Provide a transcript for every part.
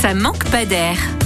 ça manque pas d'air.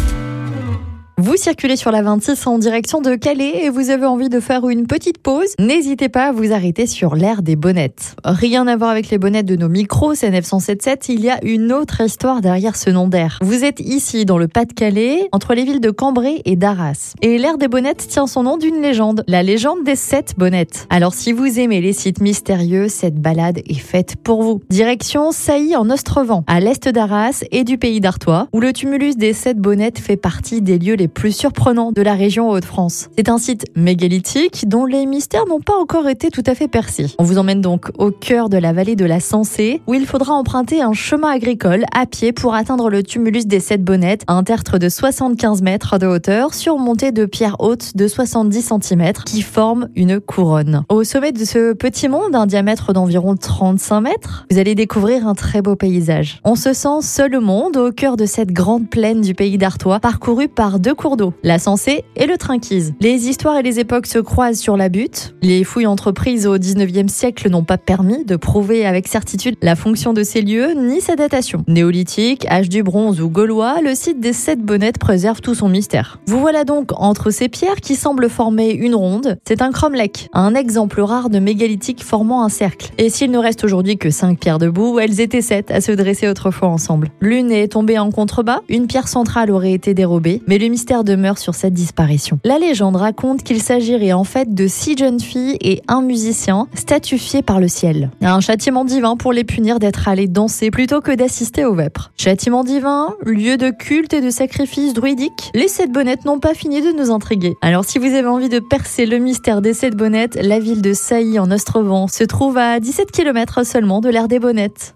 Vous circulez sur la 26 en direction de Calais et vous avez envie de faire une petite pause, n'hésitez pas à vous arrêter sur l'aire des bonnettes. Rien à voir avec les bonnettes de nos micros c'est 977 il y a une autre histoire derrière ce nom d'air. Vous êtes ici dans le Pas-de-Calais, entre les villes de Cambrai et d'Arras. Et l'aire des bonnettes tient son nom d'une légende, la légende des sept bonnettes. Alors si vous aimez les sites mystérieux, cette balade est faite pour vous. Direction Sailly en Ostrevent, à l'est d'Arras et du pays d'Artois, où le tumulus des sept bonnettes fait partie des lieux les plus surprenants de la région Hauts-de-France. C'est un site mégalithique dont les mystères n'ont pas encore été tout à fait percés. On vous emmène donc au cœur de la vallée de la Sensée, où il faudra emprunter un chemin agricole à pied pour atteindre le tumulus des Sept Bonnettes, un tertre de 75 mètres de hauteur, surmonté de pierres hautes de 70 cm qui forment une couronne. Au sommet de ce petit mont d'un diamètre d'environ 35 mètres, vous allez découvrir un très beau paysage. On se sent seul au monde au cœur de cette grande plaine du pays d'Artois, parcourue par deux la Sensée et le Trinquise. Les histoires et les époques se croisent sur la butte. Les fouilles entreprises au 19e siècle n'ont pas permis de prouver avec certitude la fonction de ces lieux ni sa datation. Néolithique, âge du bronze ou gaulois, le site des sept bonnettes préserve tout son mystère. Vous voilà donc entre ces pierres qui semblent former une ronde. C'est un cromlech, un exemple rare de mégalithique formant un cercle. Et s'il ne reste aujourd'hui que cinq pierres debout, elles étaient sept à se dresser autrefois ensemble. L'une est tombée en contrebas, une pierre centrale aurait été dérobée, mais le demeure sur cette disparition. La légende raconte qu'il s'agirait en fait de six jeunes filles et un musicien statufiés par le ciel. Un châtiment divin pour les punir d'être allés danser plutôt que d'assister aux vêpres. Châtiment divin, lieu de culte et de sacrifice druidique, les sept bonnettes n'ont pas fini de nous intriguer. Alors si vous avez envie de percer le mystère des sept bonnettes, la ville de Sailly en Ostrevent se trouve à 17 km seulement de l'aire des bonnettes.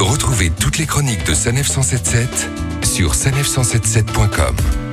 Retrouvez toutes les chroniques de Sanef 177 sur sanef177.com.